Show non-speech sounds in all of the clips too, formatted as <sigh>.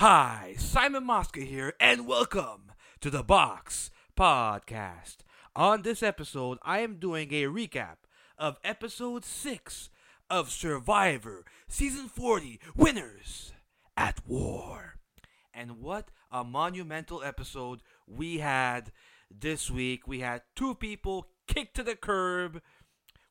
Hi, Simon Mosca here, and welcome to the Box Podcast. On this episode, I am doing a recap of episode 6 of Survivor Season 40 Winners at War. And what a monumental episode we had this week. We had two people kicked to the curb.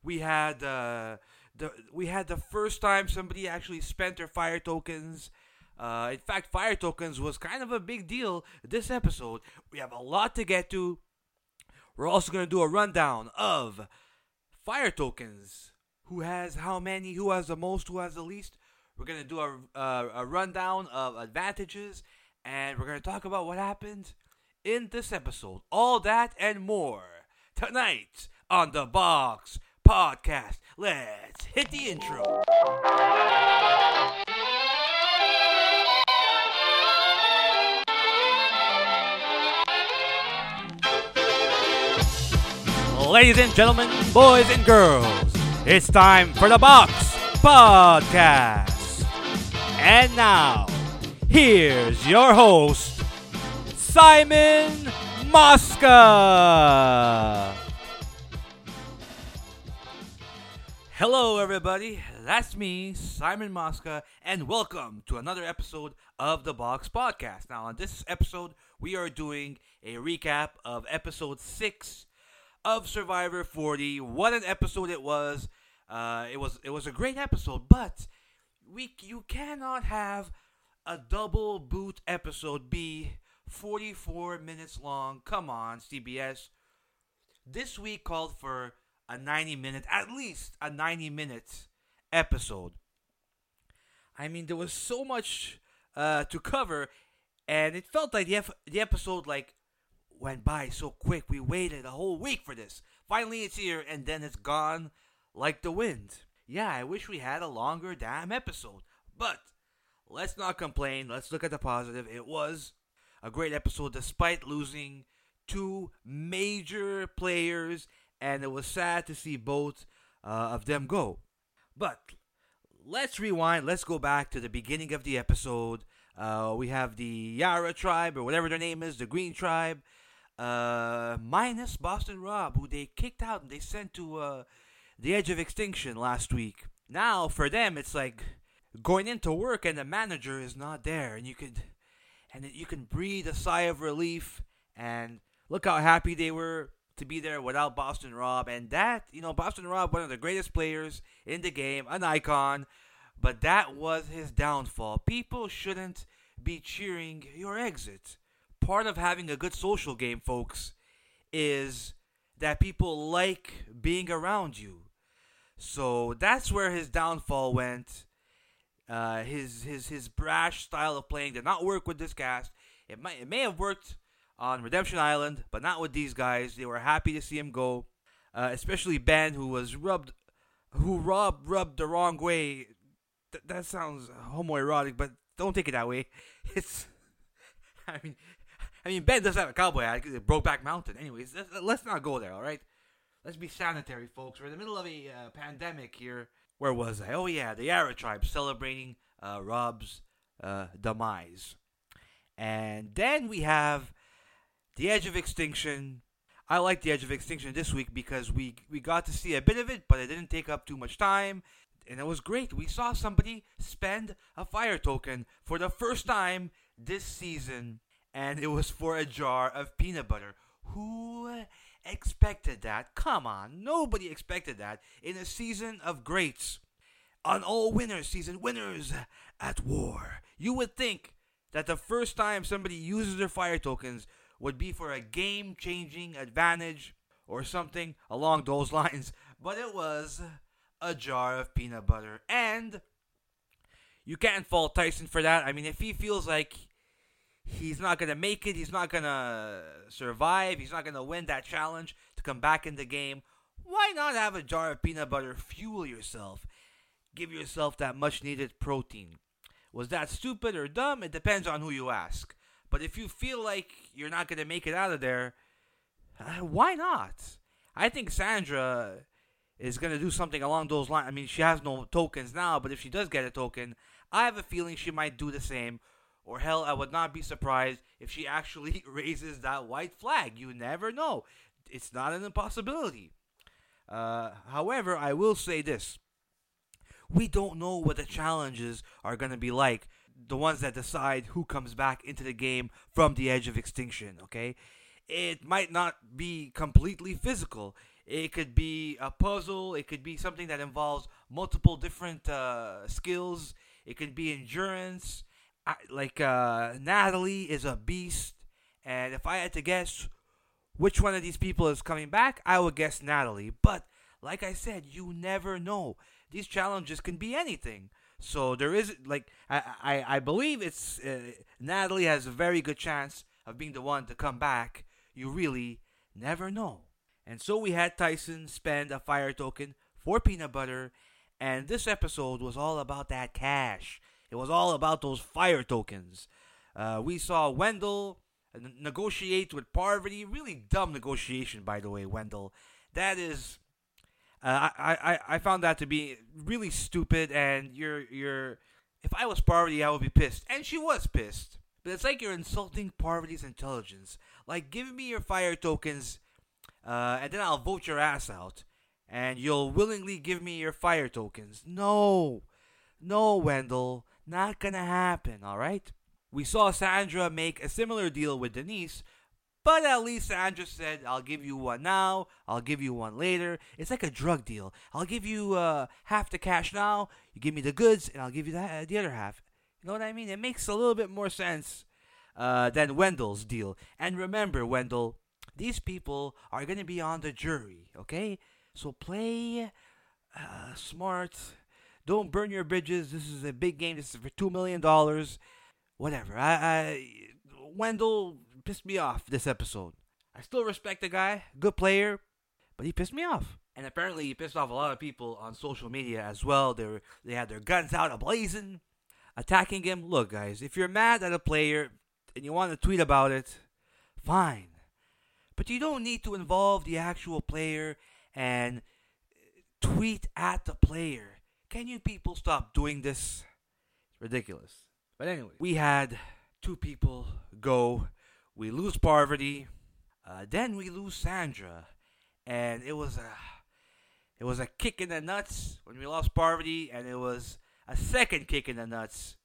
We had uh, the we had the first time somebody actually spent their fire tokens. Uh, in fact, fire tokens was kind of a big deal this episode. We have a lot to get to. We're also going to do a rundown of fire tokens. Who has how many? Who has the most? Who has the least? We're going to do a, uh, a rundown of advantages. And we're going to talk about what happened in this episode. All that and more tonight on the Box Podcast. Let's hit the intro. Ladies and gentlemen, boys and girls, it's time for the Box Podcast. And now, here's your host, Simon Mosca. Hello, everybody. That's me, Simon Mosca, and welcome to another episode of the Box Podcast. Now, on this episode, we are doing a recap of episode 6 of Survivor 40. What an episode it was. Uh, it was it was a great episode, but we you cannot have a double boot episode be 44 minutes long. Come on, CBS. This week called for a 90 minute, at least a 90 minute episode. I mean, there was so much uh, to cover, and it felt like the, ep- the episode like went by so quick. We waited a whole week for this. Finally, it's here, and then it's gone like the wind. Yeah, I wish we had a longer damn episode, but let's not complain. Let's look at the positive. It was a great episode despite losing two major players, and it was sad to see both uh, of them go. But let's rewind. Let's go back to the beginning of the episode. Uh, we have the Yara tribe, or whatever their name is, the Green tribe, uh, minus Boston Rob, who they kicked out and they sent to uh, the edge of extinction last week. Now, for them, it's like going into work and the manager is not there, and you could, and you can breathe a sigh of relief. And look how happy they were to be there without Boston Rob. And that, you know, Boston Rob, one of the greatest players in the game, an icon, but that was his downfall. People shouldn't be cheering your exit. Part of having a good social game, folks, is that people like being around you. So that's where his downfall went. Uh, his his his brash style of playing did not work with this cast. It might it may have worked on Redemption Island, but not with these guys. They were happy to see him go, uh, especially Ben, who was rubbed, who Rob rubbed the wrong way. Th- that sounds homoerotic, but don't take it that way. <laughs> It's, <laughs> I mean, I mean Ben does have a cowboy hat. It Brokeback Mountain. Anyways, let's, not go there. All right, let's be sanitary, folks. We're in the middle of a uh, pandemic here. Where was I? Oh yeah, the Yara tribe celebrating uh, Rob's uh, demise, and then we have the Edge of Extinction. I like the Edge of Extinction this week because we we got to see a bit of it, but it didn't take up too much time, and it was great. We saw somebody spend a fire token for the first time this season, and it was for a jar of peanut butter. Who expected that? Come on, nobody expected that in a season of greats. An all winners season, winners at war. You would think that the first time somebody uses their fire tokens would be for a game changing advantage or something along those <laughs> lines, but it was a jar of peanut butter. And you can't fault Tyson for that. I mean, if he feels like he's not going to make it, he's not going to survive, he's not going to win that challenge to come back in the game, why not have a jar of peanut butter? Fuel yourself, give yourself that much needed protein. Was that stupid or dumb? It depends on who you ask. But if you feel like you're not going to make it out of there, uh, why not? I think Sandra is going to do something along those lines. I mean, she has no tokens now, but if she does get a token, I have a feeling she might do the same Or hell, I would not be surprised if she actually <laughs> raises that white flag. You never know. It's not an impossibility. Uh, however, I will say this. We don't know what the challenges are going to be like. The ones that decide who comes back into the game from the edge of extinction, okay? It might not be completely physical. It could be a puzzle. It could be something that involves multiple different uh, skills. It could be endurance. I, like uh, Natalie is a beast, and if I had to guess which one of these people is coming back, I would guess Natalie. But like I said, you never know. These challenges can be anything. So there is like I I, I believe it's uh, Natalie has a very good chance of being the one to come back. You really never know. And so we had Tyson spend a fire token for peanut butter, and this episode was all about that cash. It was all about those fire tokens. Uh, we saw Wendell negotiate with Parvati. Really dumb negotiation, by the way, Wendell. That is, uh, I, I I found that to be really stupid. And you're you're, if I was Parvati, I would be pissed, and she was pissed. But it's like you're insulting Parvati's intelligence. Like, give me your fire tokens, uh, and then I'll vote your ass out, and you'll willingly give me your fire tokens. No, no, Wendell, not gonna happen. All right. We saw Sandra make a similar deal with Denise, but at least Sandra said, I'll give you one now, I'll give you one later. It's like a drug deal. I'll give you uh, half the cash now, you give me the goods, and I'll give you the, uh, the other half. You know what I mean? It makes a little bit more sense uh, than Wendell's deal. And remember, Wendell, these people are going to be on the jury, okay? So play uh, smart. Don't burn your bridges. This is a big game. This is for $2 million whatever. I, I Wendell pissed me off this episode. I still respect the guy, good player, but he pissed me off. And apparently, he pissed off a lot of people on social media as well. They were, they had their guns out ablazing, attacking him. Look, guys, if you're mad at a player and you want to tweet about it, fine. But you don't need to involve the actual player and tweet at the player. Can you people stop doing this? It's ridiculous. But anyway, we had two people go. We lose Parvati, uh, then we lose Sandra, and it was a it was a kick in the nuts when we lost Parvati, and it was a second kick in the nuts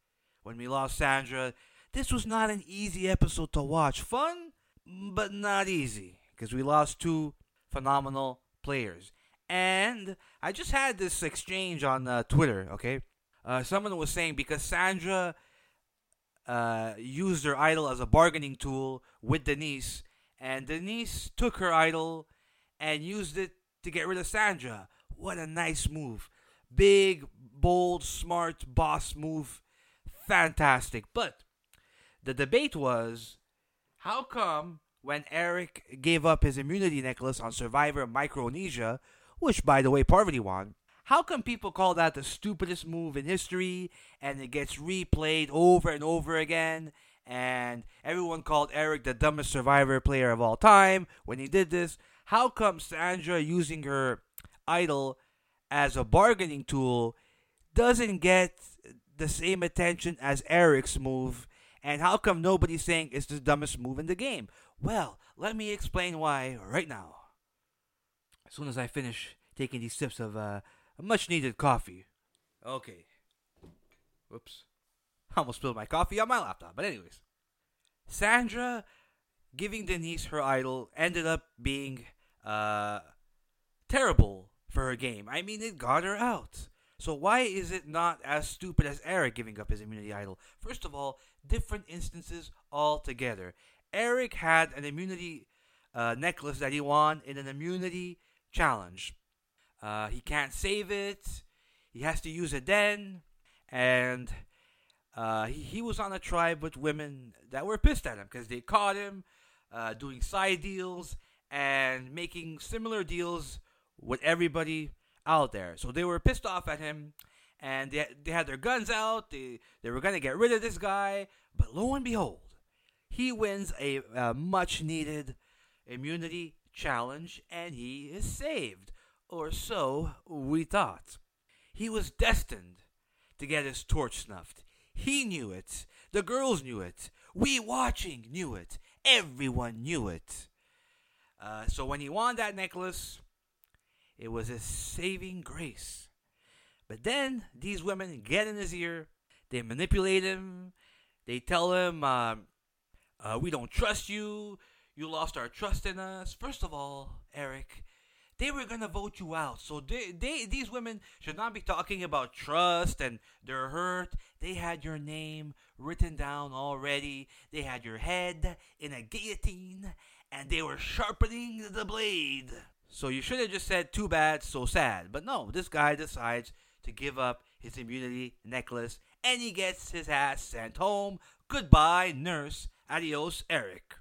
when we lost Sandra. This was not an easy episode to watch. Fun, but not easy because we lost two phenomenal players. And I just had this exchange on uh, Twitter. Okay, uh, someone was saying because Sandra uh, used her idol as a bargaining tool with Denise, and Denise took her idol and used it to get rid of Sandra. What a nice move. Big, bold, smart boss move. Fantastic. But the debate was how come when Eric gave up his immunity necklace on Survivor Micronesia, which by the way Parvati won, how come people call that the stupidest move in history and it gets replayed over and over again? And everyone called Eric the dumbest survivor player of all time when he did this. How come Sandra using her idol as a bargaining tool doesn't get the same attention as Eric's move? And how come nobody's saying it's the dumbest move in the game? Well, let me explain why right now. Soon as I finish taking these sips of uh, a much needed coffee. Okay. Whoops. I <laughs> almost spilled my coffee on my laptop. But, anyways. Sandra giving Denise her idol ended up being uh, terrible for her game. I mean, it got her out. So, why is it not as stupid as Eric giving up his immunity idol? First of all, different instances altogether. Eric had an immunity uh, necklace that he won in an immunity challenge. Uh, he can't save it. He has to use it then. And uh, he, he was on a tribe with women that were pissed at him because they caught him uh, doing side deals and making similar deals with everybody out there. So they were pissed off at him and they, they had their guns out. They, they were going to get rid of this guy. But lo and behold, he wins a, a much needed immunity challenge and he is saved or so we thought. He was destined to get his torch snuffed. He knew it. The girls knew it. We watching knew it. Everyone knew it. Uh, so when he won that necklace, it was his saving grace. But then these women get in his ear, they manipulate him, they tell him, uh, uh, "We don't trust you. You lost our trust in us." First of all, Eric, they were gonna vote you out. So they, they these women should not be talking about trust and they're hurt. They had your name written down already. They had your head in a guillotine and they were sharpening the blade. So you should have just said too bad, so sad. But no, this guy decides to give up his immunity necklace and he gets his ass sent home. Goodbye, nurse. Adios, Eric.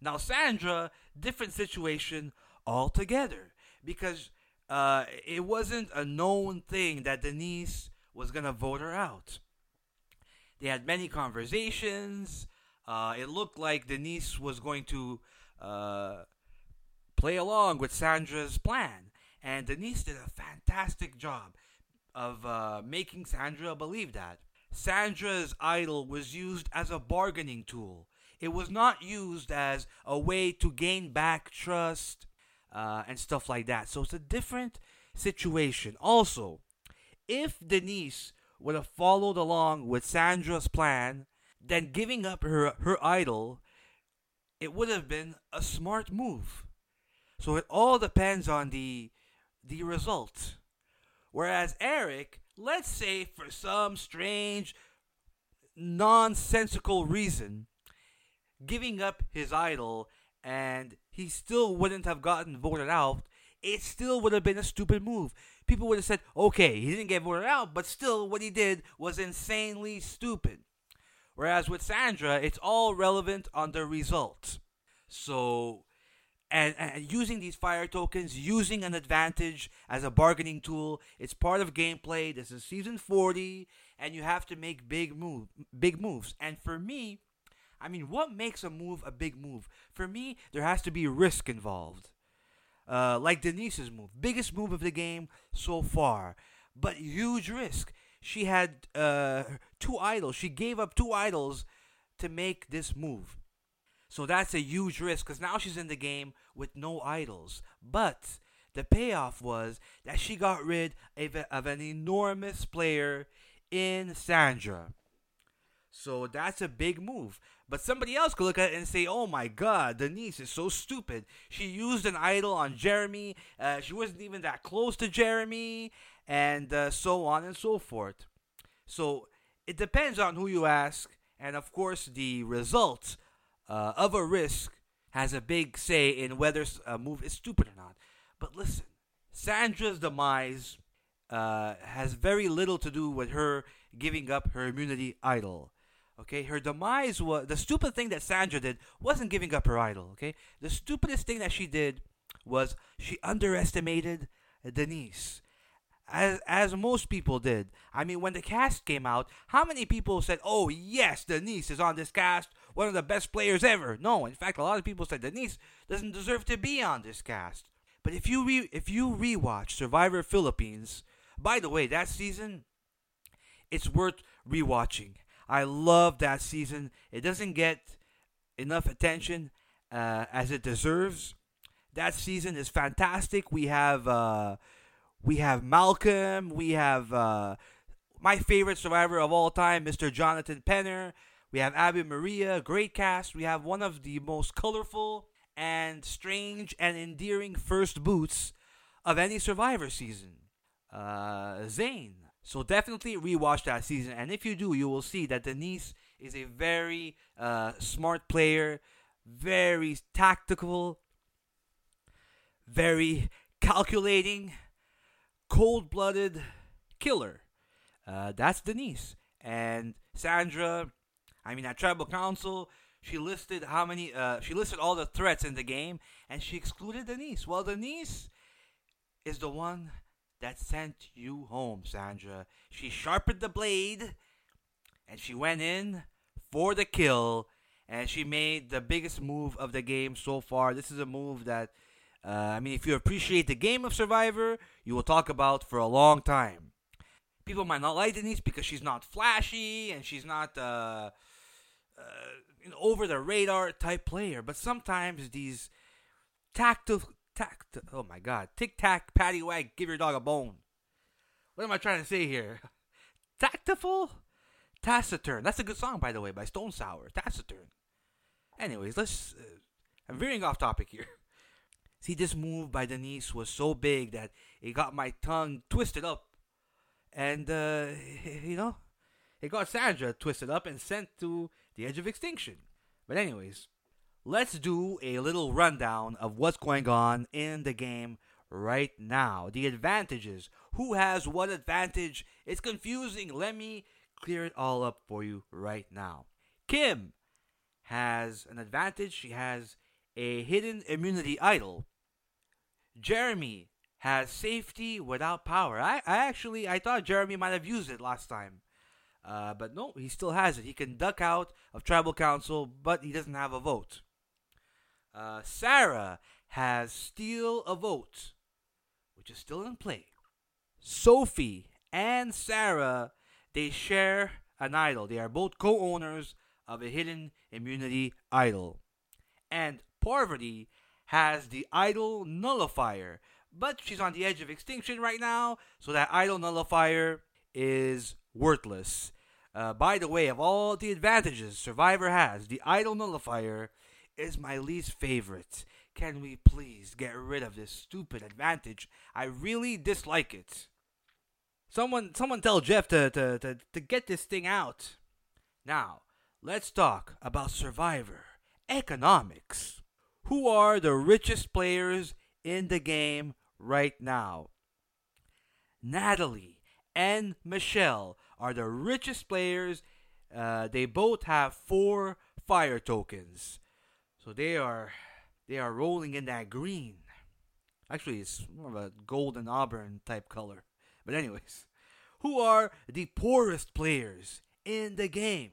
Now, Sandra, different situation altogether because uh, it wasn't a known thing that Denise was going to vote her out. They had many conversations. Uh, it looked like Denise was going to uh, play along with Sandra's plan. And Denise did a fantastic job of uh, making Sandra believe that. Sandra's idol was used as a bargaining tool. It was not used as a way to gain back trust uh, and stuff like that. So it's a different situation. Also, if Denise would have followed along with Sandra's plan, then giving up her, her idol, it would have been a smart move. So it all depends on the the result. Whereas Eric, let's say for some strange nonsensical reason, giving up his idol and he still wouldn't have gotten voted out, it still would have been a stupid move. People would have said, okay, he didn't get voted out, but still what he did was insanely stupid. Whereas with Sandra, it's all relevant on the result. So, and, and, using these fire tokens, using an advantage as a bargaining tool, it's part of gameplay. This is season 40, and you have to make big move, big moves. And for me, I mean, what makes a move a big move? For me, there has to be risk involved. Uh, like Denise's move, biggest move of the game so far, but huge risk. She had uh, two idols. She gave up two idols to make this move. So that's a huge risk because now she's in the game with no idols. But the payoff was that she got rid of, of an enormous player in Sandra. So that's a big move. But somebody else could look at it and say, oh my god, Denise is so stupid. She used an idol on Jeremy. Uh, she wasn't even that close to Jeremy. And uh, so on and so forth. So it depends on who you ask. And of course, the result uh, of a risk has a big say in whether a move is stupid or not. But listen, Sandra's demise uh, has very little to do with her giving up her immunity idol. Okay, her demise was the stupid thing that Sandra did wasn't giving up her idol. Okay, the stupidest thing that she did was she underestimated Denise, as as most people did. I mean, when the cast came out, how many people said, "Oh yes, Denise is on this cast, one of the best players ever"? No, in fact, a lot of people said Denise doesn't deserve to be on this cast. But if you re- if you rewatch Survivor Philippines, by the way, that season, it's worth rewatching I love that season. It doesn't get enough attention uh, as it deserves. That season is fantastic. We have uh, we have Malcolm. We have uh, my favorite survivor of all time, Mr. Jonathan Penner. We have Abi-Maria, great cast. We have one of the most colorful and strange and endearing first boots of any Survivor season. Uh, Zane, so definitely rewatch that season, and if you do, you will see that Denise is a very uh, smart player, very tactical, very calculating, cold-blooded killer. Uh, that's Denise and Sandra. I mean, at Tribal Council, she listed how many. Uh, she listed all the threats in the game, and she excluded Denise. Well, Denise is the one that sent you home, Sandra. She sharpened the blade and she went in for the kill and she made the biggest move of the game so far. This is a move that, uh, I mean, if you appreciate the game of Survivor, you will talk about for a long time. people might not like Denise because she's not flashy and she's not uh, uh, know, over the radar type player. But sometimes these tactile, tact, oh my god, tic tac, patty wag, give your dog a bone. What am I trying to say here? Tactful, taciturn. That's a good song, by the way, by Stone Sour. Taciturn. Anyways, let's. Uh, I'm veering off topic here. <laughs> See, this move by Denise was so big that it got my tongue twisted up. And, uh, <laughs> you know, it got Sandra twisted up and sent to the edge of extinction. But, anyways, let's do a little rundown of what's going on in the game right now. The advantages. Who has what advantage? It's confusing. Let me clear it all up for you right now. Kim has an advantage. She has a hidden immunity idol. Jeremy has safety without power. I, I actually I thought Jeremy might have used it last time. Uh, but no, he still has it. He can duck out of tribal council, but he doesn't have a vote. Uh, Sarah has steal a vote, which is still in play. Sophie and Sarah, they share an idol. They are both co-owners of a hidden immunity idol. And Parvati has the idol nullifier, but she's on the edge of extinction right now, so that idol nullifier is worthless. Uh, by the way, of all the advantages Survivor has, the idol nullifier is my least favorite. Can we please get rid of this stupid advantage? I really dislike it. Someone someone tell Jeff to, to, to, to get this thing out. Now, let's talk about Survivor economics. Who are the richest players in the game right now? Natalie and Michelle are the richest players. Uh, they both have four fire tokens, so they are they are rolling in that green. Actually, it's more of a golden auburn type color. But anyways, <laughs> who are the poorest players in the game?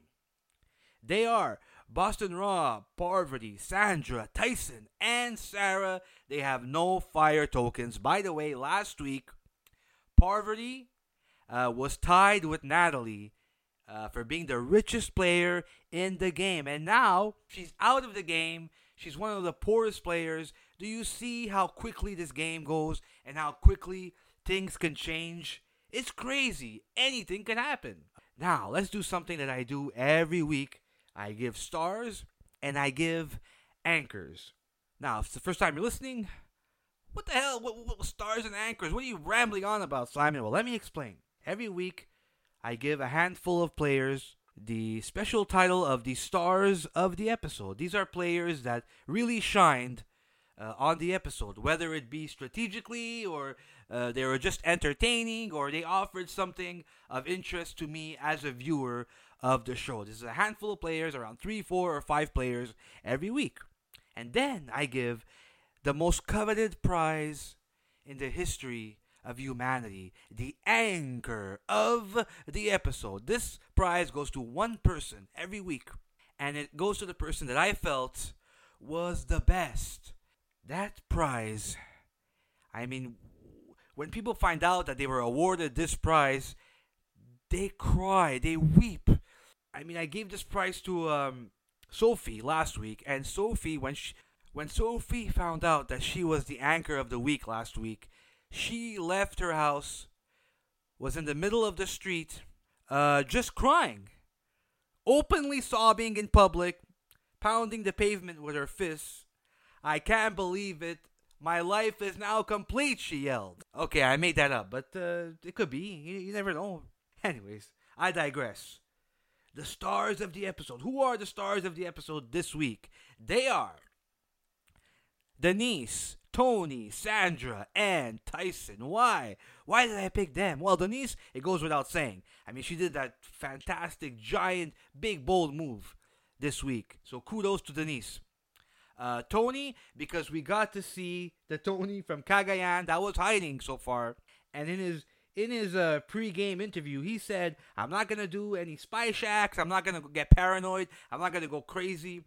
They are Boston Rob, Parvati, Sandra, Tyson, and Sarah. They have no fire tokens. By the way, last week, Parvati uh, was tied with Natalie uh, for being the richest player in the game. And now she's out of the game. She's one of the poorest players. Do you see how quickly this game goes and how quickly things can change? It's crazy. Anything can happen. Now, let's do something that I do every week I give stars, and I give anchors. Now, if it's the first time you're listening, what the hell? What, what, stars and anchors? What are you rambling on about, Simon? Well, let me explain. Every week, I give a handful of players the special title of the stars of the episode. These are players that really shined uh, on the episode, whether it be strategically or uh, they were just entertaining or they offered something of interest to me as a viewer of the show. This is a handful of players, around three, four, or five players every week. And then I give the most coveted prize in the history of humanity, the anchor of the episode. This prize goes to one person every week, and it goes to the person that I felt was the best. That prize, I mean, when people find out that they were awarded this prize, they cry, they weep, I mean, I gave this prize to um, Sophie last week, and Sophie, when she, when Sophie found out that she was the anchor of the week last week, she left her house, was in the middle of the street, uh, just crying, openly sobbing in public, pounding the pavement with her fists. I can't believe it. My life is now complete, she yelled. Okay, I made that up, but uh, it could be. You, you never know. Anyways, I digress the stars of the episode. Who are the stars of the episode this week? They are Denise, Tony, Sandra, and Tyson. Why? Why did I pick them? Well, Denise, it goes without saying. I mean, she did that fantastic, giant, big, bold move this week. So kudos to Denise. Uh, Tony, because we got to see the Tony from Cagayan that was hiding so far. And in his in his uh, pre-game interview, he said, "I'm not gonna do any spy shacks. I'm not gonna get paranoid. I'm not gonna go crazy."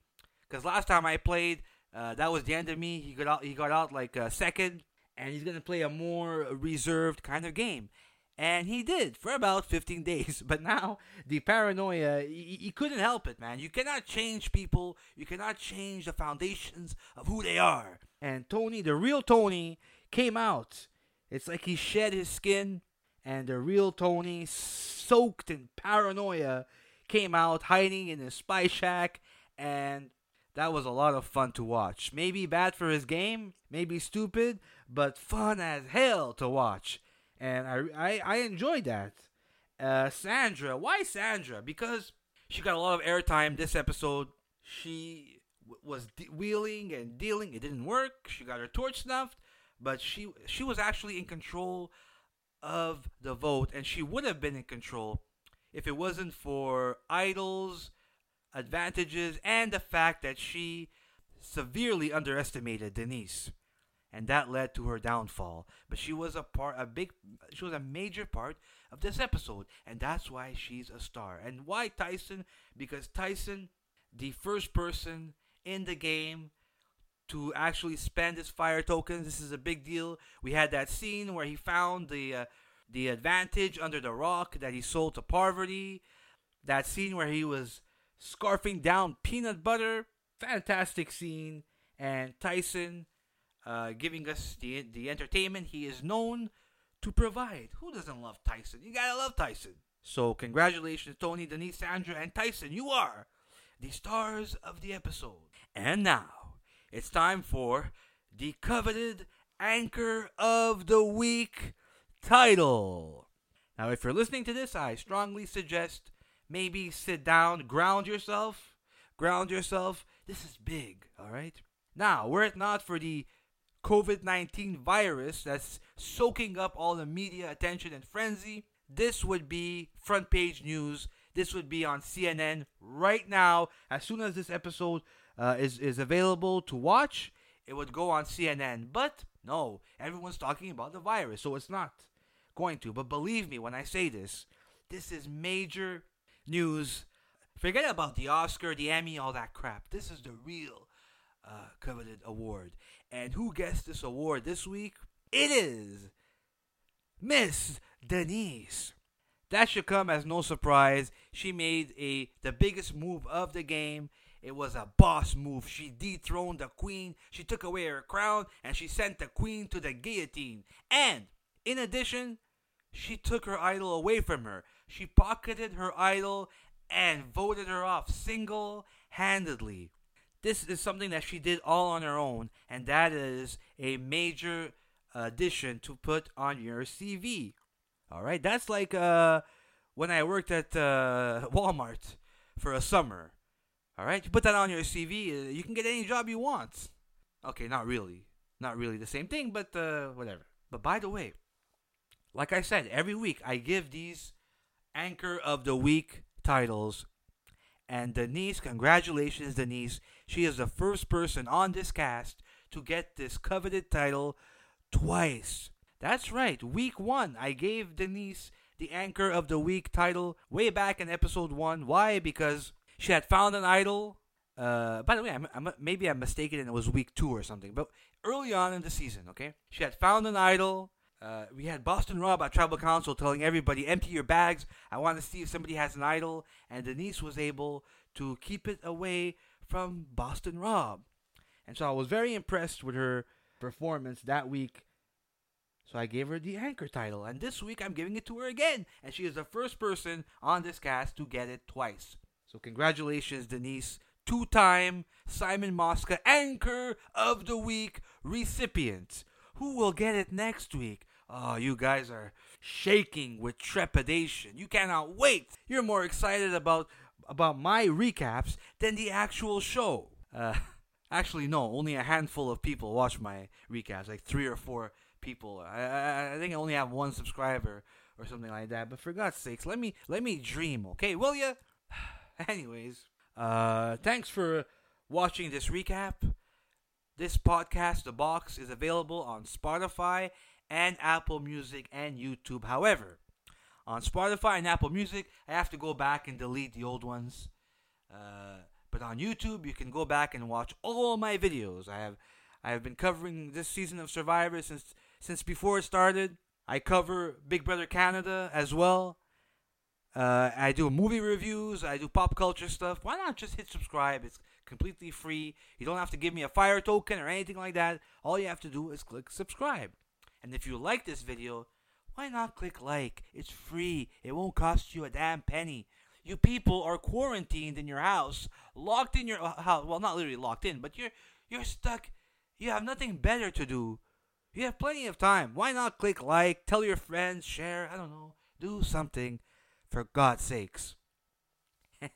Because last time I played, uh, that was the end of me. He got out. He got out like a second, and he's gonna play a more reserved kind of game. And he did for about 15 <laughs> days. But now, the paranoia, he couldn't help it, man. You cannot change people. You cannot change the foundations of who they are. And Tony, the real Tony, came out. It's like he shed his skin, and the real Tony, soaked in paranoia, came out hiding in his spy shack. And that was a lot of fun to watch. Maybe bad for his game, maybe stupid, but fun as hell to watch and I I, I enjoyed that. Uh, Sandra, why Sandra? Because she got a lot of airtime this episode. She w- was de- wheeling and dealing. It didn't work. She got her torch snuffed, but she she was actually in control of the vote, and she would have been in control if it wasn't for Idol's advantages and the fact that she severely underestimated Denise and that led to her downfall. But she was a part, a big, she was a major part of this episode, and that's why she's a star. And why Tyson? Because Tyson, the first person in the game to actually spend his fire tokens. This is a big deal. We had that scene where he found the uh, the advantage under the rock that he sold to Parvati. That scene where he was scarfing down peanut butter. Fantastic scene. And Tyson uh, giving us the the entertainment he is known to provide. Who doesn't love Tyson? You gotta love Tyson. So congratulations, Tony, Denise, Sandra, and Tyson. You are the stars of the episode. And now it's time for the coveted Anchor of the Week title. Now, if you're listening to this, I strongly suggest maybe sit down, ground yourself, ground yourself. This is big, all right? Now, were it not for the COVID 19 virus that's soaking up all the media attention and frenzy, this would be front page news. This would be on CNN right now. As soon as this episode uh, is, is available to watch, it would go on CNN. But no, everyone's talking about the virus, so it's not going to. But believe me when I say this, this is major news. Forget about the Oscar, the Emmy, all that crap. This is the real uh, coveted award. And who gets this award this week? It is Miss Denise. That should come as no surprise. She made a the biggest move of the game. It was a boss move. She dethroned the queen. She took away her crown and she sent the queen to the guillotine. And in addition, she took her idol away from her. She pocketed her idol and voted her off single handedly. This is something that she did all on her own, and that is a major addition to put on your CV. All right, that's like uh, when I worked at uh, Walmart for a summer. All right, you put that on your CV, uh, you can get any job you want. Okay, not really, not really the same thing, but uh, whatever. But by the way, like I said, every week I give these anchor of the week titles and Denise, congratulations, Denise. She is the first person on this cast to get this coveted title twice. That's right, week one, I gave Denise the Anchor of the Week title way back in episode one. Why? Because she had found an idol. Uh, by the way, I'm, I'm, maybe I'm mistaken and it was week two or something, but early on in the season, okay? She had found an idol. Uh, we had Boston Rob at Tribal Council telling everybody, empty your bags. I want to see if somebody has an idol. And Denise was able to keep it away from Boston Rob. And so I was very impressed with her performance that week. So I gave her the anchor title. And this week I'm giving it to her again. And she is the first person on this cast to get it twice. So congratulations, Denise. Two time Simon Mosca Anchor of the Week recipient. Who will get it next week? Oh, you guys are shaking with trepidation. You cannot wait. You're more excited about about my recaps than the actual show. Uh, <laughs> actually, no, only a handful of people watch my recaps, like three or four people. I, I, I think I only have one subscriber or something like that. But for God's sakes, let me let me dream, okay? Will you? <sighs> Anyways, uh, thanks for watching this recap. This podcast, The Box, is available on Spotify and Apple Music and YouTube. However, on Spotify and Apple Music, I have to go back and delete the old ones. Uh, but on YouTube, you can go back and watch all my videos. I have I have been covering this season of Survivor since since before it started. I cover Big Brother Canada as well. Uh, I do movie reviews. I do pop culture stuff. Why not just hit subscribe? It's completely free. You don't have to give me a fire token or anything like that. All you have to do is click subscribe. And if you like this video, why not click like? It's free. It won't cost you a damn penny. You people are quarantined in your house, locked in your uh, house. Well, not literally locked in, but you're you're stuck. You have nothing better to do. You have plenty of time. Why not click like, tell your friends, share, I don't know, do something for God's sakes. <laughs>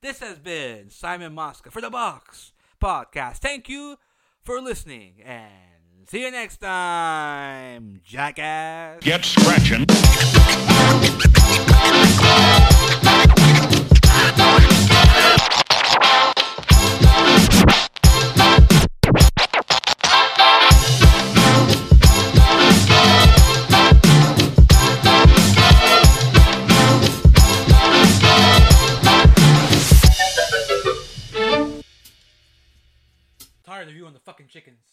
this has been Simon Mosca for the Box Podcast. Thank you for listening and see you next time, jackass. Get scratching. Tired of you and the fucking chickens.